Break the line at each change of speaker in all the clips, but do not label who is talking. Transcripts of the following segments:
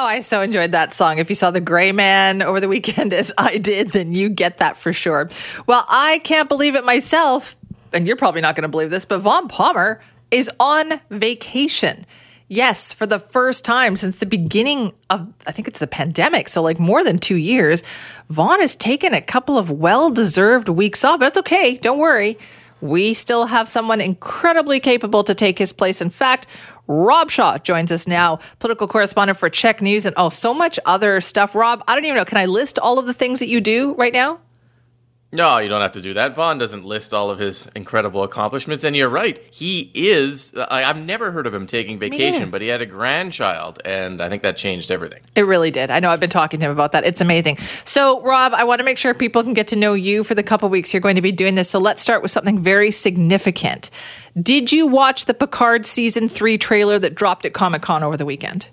Oh, I so enjoyed that song. If you saw The Gray Man over the weekend, as I did, then you get that for sure. Well, I can't believe it myself, and you're probably not going to believe this, but Vaughn Palmer is on vacation. Yes, for the first time since the beginning of, I think it's the pandemic, so like more than two years, Vaughn has taken a couple of well deserved weeks off. But it's okay. Don't worry. We still have someone incredibly capable to take his place. In fact, Rob Shaw joins us now, political correspondent for CHEK News and oh, so much other stuff. Rob, I don't even know. Can I list all of the things that you do right now?
No, you don't have to do that. Vaughn doesn't list all of his incredible accomplishments, and you're right. He is. I, have never heard of him taking vacation, but he had a grandchild, and I think that changed everything.
It really did. I know. I've been talking to him about that. It's amazing. So, Rob, I want to make sure people can get to know you for the couple weeks you're going to be doing this. So, let's start with something very significant. Did you watch the Picard season three trailer that dropped at Comic Con over the weekend?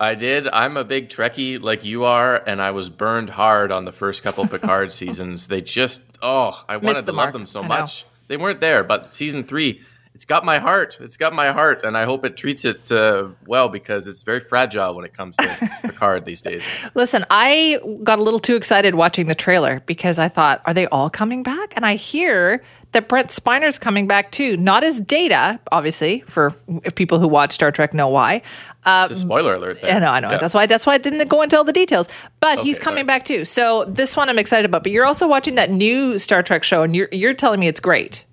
I did. I'm a big Trekkie like you are, and I was burned hard on the first couple Picard seasons. They just, oh, I wanted to mark. love them so much. They weren't there, but season three, it's got my heart. It's got my heart, and I hope it treats it uh, well because it's very fragile when it comes to Picard these days.
Listen, I got a little too excited watching the trailer because I thought, are they all coming back? And I hear that Brent Spiner's coming back too, not as Data, obviously, for if people who watch Star Trek know why.
Uh, it's a spoiler alert. There.
I know, I know. Yeah. That's why. That's why I didn't go into all the details. But okay, he's coming back too. So this one I'm excited about. But you're also watching that new Star Trek show, and you're you're telling me it's great.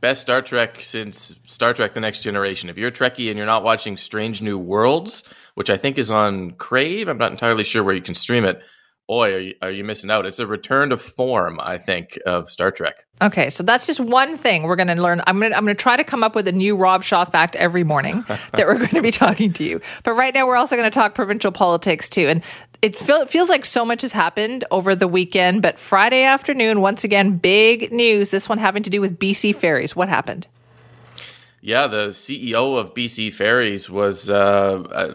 Best Star Trek since Star Trek: The Next Generation. If you're a Trekkie and you're not watching Strange New Worlds, which I think is on Crave, I'm not entirely sure where you can stream it boy, are you, are you missing out? It's a return to form, I think, of Star Trek.
Okay, so that's just one thing we're going to learn. I'm going to I'm going to try to come up with a new Rob Shaw fact every morning that we're going to be talking to you. But right now, we're also going to talk provincial politics too, and it, feel, it feels like so much has happened over the weekend. But Friday afternoon, once again, big news. This one having to do with BC Ferries. What happened?
Yeah, the CEO of BC Ferries was. Uh, uh,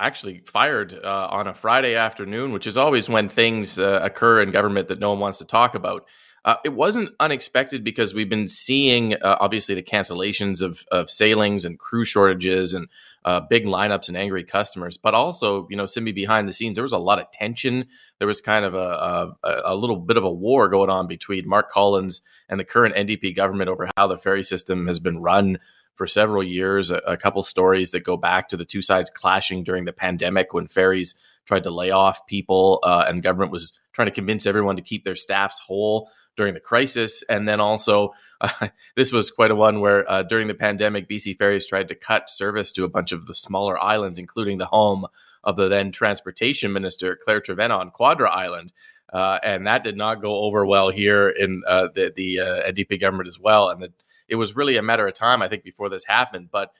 actually fired uh, on a Friday afternoon, which is always when things uh, occur in government that no one wants to talk about. Uh, it wasn't unexpected because we've been seeing uh, obviously the cancellations of, of sailings and crew shortages and uh, big lineups and angry customers, but also you know, Simi behind the scenes, there was a lot of tension. There was kind of a, a, a little bit of a war going on between Mark Collins and the current NDP government over how the ferry system has been run for several years. A, a, couple stories that go back to the two sides clashing during the pandemic when ferries tried to lay off people uh, and government was trying to convince everyone to keep their staffs whole during the crisis. And then also, uh, this was quite a one where uh, during the pandemic, BC Ferries tried to cut service to a bunch of the smaller islands, including the home of the then transportation minister, Claire Trevena, on Quadra Island. Uh, and that did not go over well here in uh, the, the uh, NDP government as well. And the it was really a matter of time, I think, before this happened. But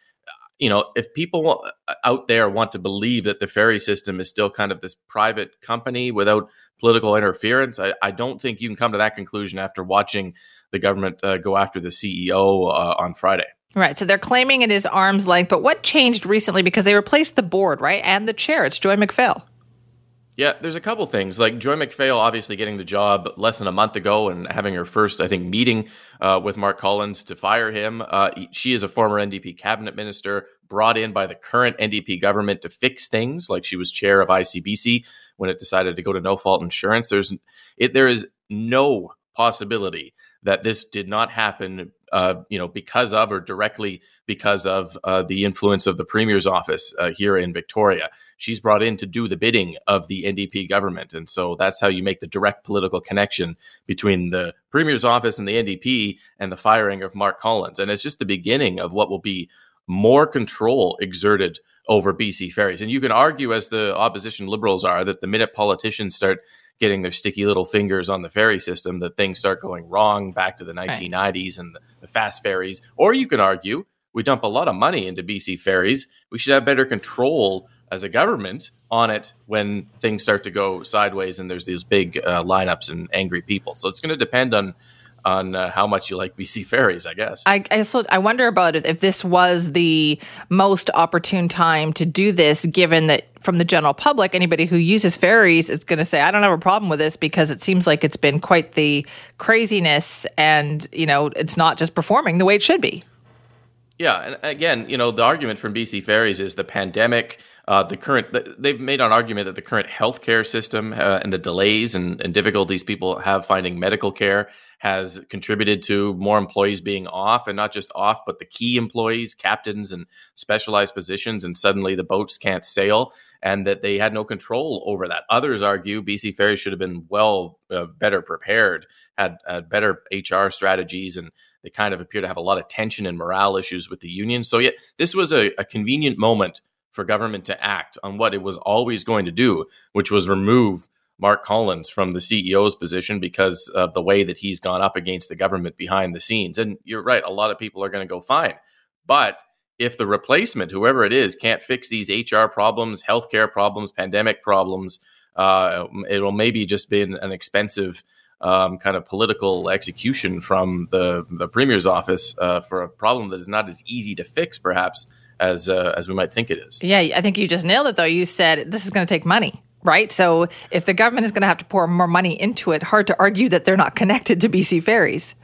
you know, if people uh, out there want to believe that the ferry system is still kind of this private company without political interference, I, I don't think you can come to that conclusion after watching the government uh, go after the CEO uh, on Friday.
Right. So they're claiming it is arm's length, but what changed recently because they replaced the board, right? And the chair. It's Joy MacPhail.
Yeah, there's a couple things. Like Joy MacPhail obviously getting the job less than a month ago and having her first, I think, meeting uh, with Mark Collins to fire him. Uh, she is a former NDP cabinet minister brought in by the current NDP government to fix things, like she was chair of ICBC when it decided to go to no fault insurance. There's it, there is no possibility that this did not happen, uh, you know, because of or directly because of uh, the influence of the premier's office uh, here in Victoria she's brought in to do the bidding of the NDP government. And so that's how you make the direct political connection between the Premier's office and the NDP and the firing of Mark Collins. And it's just the beginning of what will be more control exerted over BC ferries. And you can argue, as the opposition liberals are, that the minute politicians start getting their sticky little fingers on the ferry system, that things start going wrong back to the 1990s right. and the, the fast ferries. Or you can argue we dump a lot of money into BC ferries. We should have better control as a government on it when things start to go sideways and there's these big uh, lineups and angry people. So it's going to depend on on uh, how much you like BC ferries, I guess.
I I, so I wonder about it if this was the most opportune time to do this, given that from the general public, anybody who uses ferries is going to say, "I don't have a problem with this," because it seems like it's been quite the craziness, and you know, it's not just performing the way it should be.
Yeah, and again, you know, the argument from BC Ferries is the pandemic uh, the current they've made an argument that the current healthcare system uh, and the delays and, and, difficulties people have finding medical care has contributed to more employees being off and not just off but the key employees captains and specialized positions and suddenly the boats can't sail and that they had no control over that. Others argue bc ferries should have been well uh, better prepared had, had better hr strategies and they kind of appear to have a lot of tension and morale issues with the union. So yet this was a, a convenient moment for government to act on what it was always going to do, which was remove Mark Collins from the CEO's position because of the way that he's gone up against the government behind the scenes. And you're right, a lot of people are going to go fine. But if the replacement, whoever it is, can't fix these HR problems, healthcare problems, pandemic problems, uh, it'll maybe just be an, expensive um, kind of political execution from the, the premier's office uh, for a problem that is not as easy to fix, perhaps, as uh, as we might think it is.
Yeah, I think you just nailed it. Though you said this is going to take money, right? So if the government is going to have to pour more money into it, hard to argue that they're not connected to BC Ferries.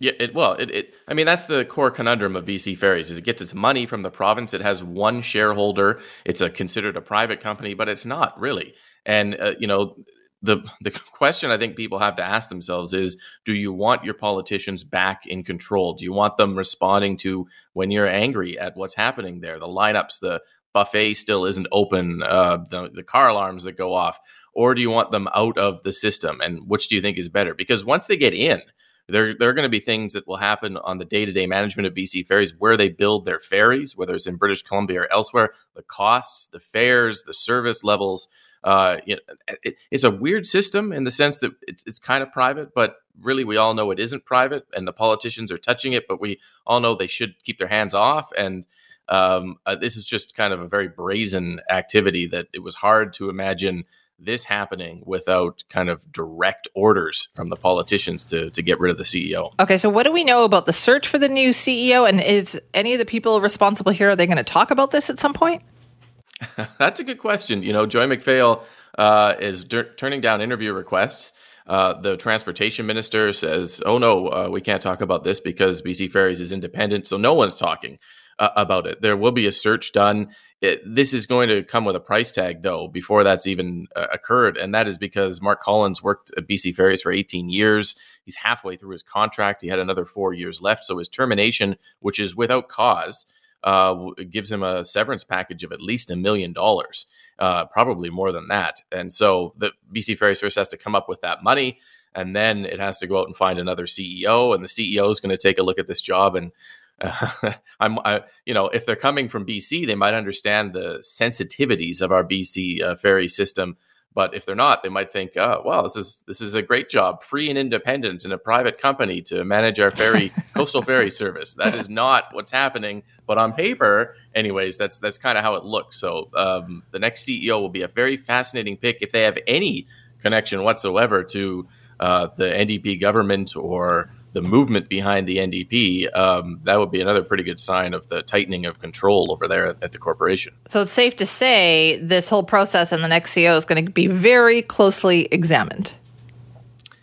Yeah, it, well, it, it, I mean, that's the core conundrum of BC Ferries is it gets its money from the province. It has one shareholder. It's a considered a private company, but it's not really. And uh, you know, the the question I think people have to ask themselves is do you want your politicians back in control? Do you want them responding to when you're angry at what's happening there? The lineups, the buffet still isn't open, uh, the the car alarms that go off, or do you want them out of the system? And which do you think is better? Because once they get in, there, there are going to be things that will happen on the day to day management of BC ferries where they build their ferries, whether it's in British Columbia or elsewhere, the costs, the fares, the service levels. Uh, it, it's a weird system in the sense that it's, it's kind of private, but really we all know it isn't private, and the politicians are touching it, but we all know they should keep their hands off. And um, uh, this is just kind of a very brazen activity that it was hard to imagine this happening without kind of direct orders from the politicians to to get rid of the CEO.
Okay, so what do we know about the search for the new CEO and is any of the people responsible here are they going to talk about this at some point?
That's a good question. You know, Joy MacPhail uh, is d- turning down interview requests. Uh, the transportation minister says, "Oh no, uh, we can't talk about this because BC Ferries is independent, so no one's talking uh, about it. There will be a search done. It, this is going to come with a price tag, though, before that's even uh, occurred, and that is because Mark Collins worked at BC Ferries for 18 years. He's halfway through his contract. He had another four years left, so his termination, which is without cause." Uh, gives him a severance package of at least a million dollars, uh, probably more than that. And so the BC Ferries first has to come up with that money, and then it has to go out and find another CEO, and the CEO is going to take a look at this job and. Uh, I'm, I, you know, if they're coming from BC, they might understand the sensitivities of our BC uh, ferry system but if they're not, they might think, "Oh, well, this is this is a great job, free and independent, in a private company to manage our ferry coastal ferry service." That is not what's happening, but on paper, anyways, that's that's kind of how it looks. So um, the next CEO will be a very fascinating pick if they have any connection whatsoever to uh, the NDP government or the movement behind the NDP, um, that would be another pretty good sign of the tightening of control over there at, at, the corporation.
So it's safe to say this whole process and the next CEO is going to be very closely examined.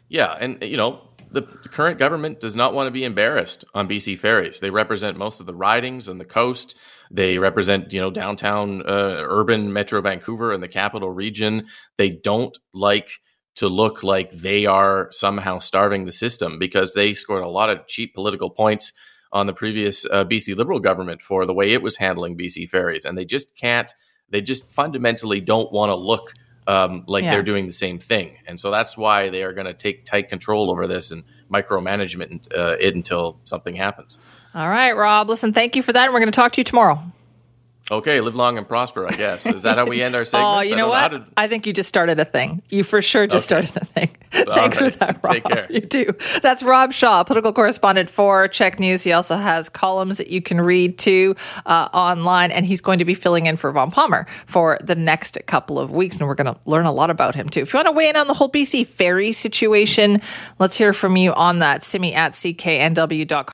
Yeah, and you know the, the current government does not want to be embarrassed on BC ferries. They represent most of the ridings on the coast. They represent, you know, downtown uh, urban Metro Vancouver and the capital region. They don't like to look like they are somehow starving the system because they scored a lot of cheap political points on the previous uh, BC Liberal government for the way it was handling BC ferries. And they just can't, they just fundamentally don't want to look um, like yeah. they're doing the same thing. And so that's why they are going to take tight control over this and micromanagement uh, it until something happens.
All right, Rob. Listen, thank you for that. And we're going to talk to you tomorrow.
Okay, live long and prosper, I guess. Is that how we end our segment?
oh, you know what? Know to... I think you just started a thing. You for sure just okay. started a thing. Thanks right. for that, Rob.
Take care.
You do. That's Rob Shaw, political correspondent for CHEK News. He also has columns that you can read too uh, online, and he's going to be filling in for Vaughn Palmer for the next couple of weeks, and we're going to learn a lot about him too. If you want to weigh in on the whole BC ferry situation, let's hear from you on that. Simi at cknw.com.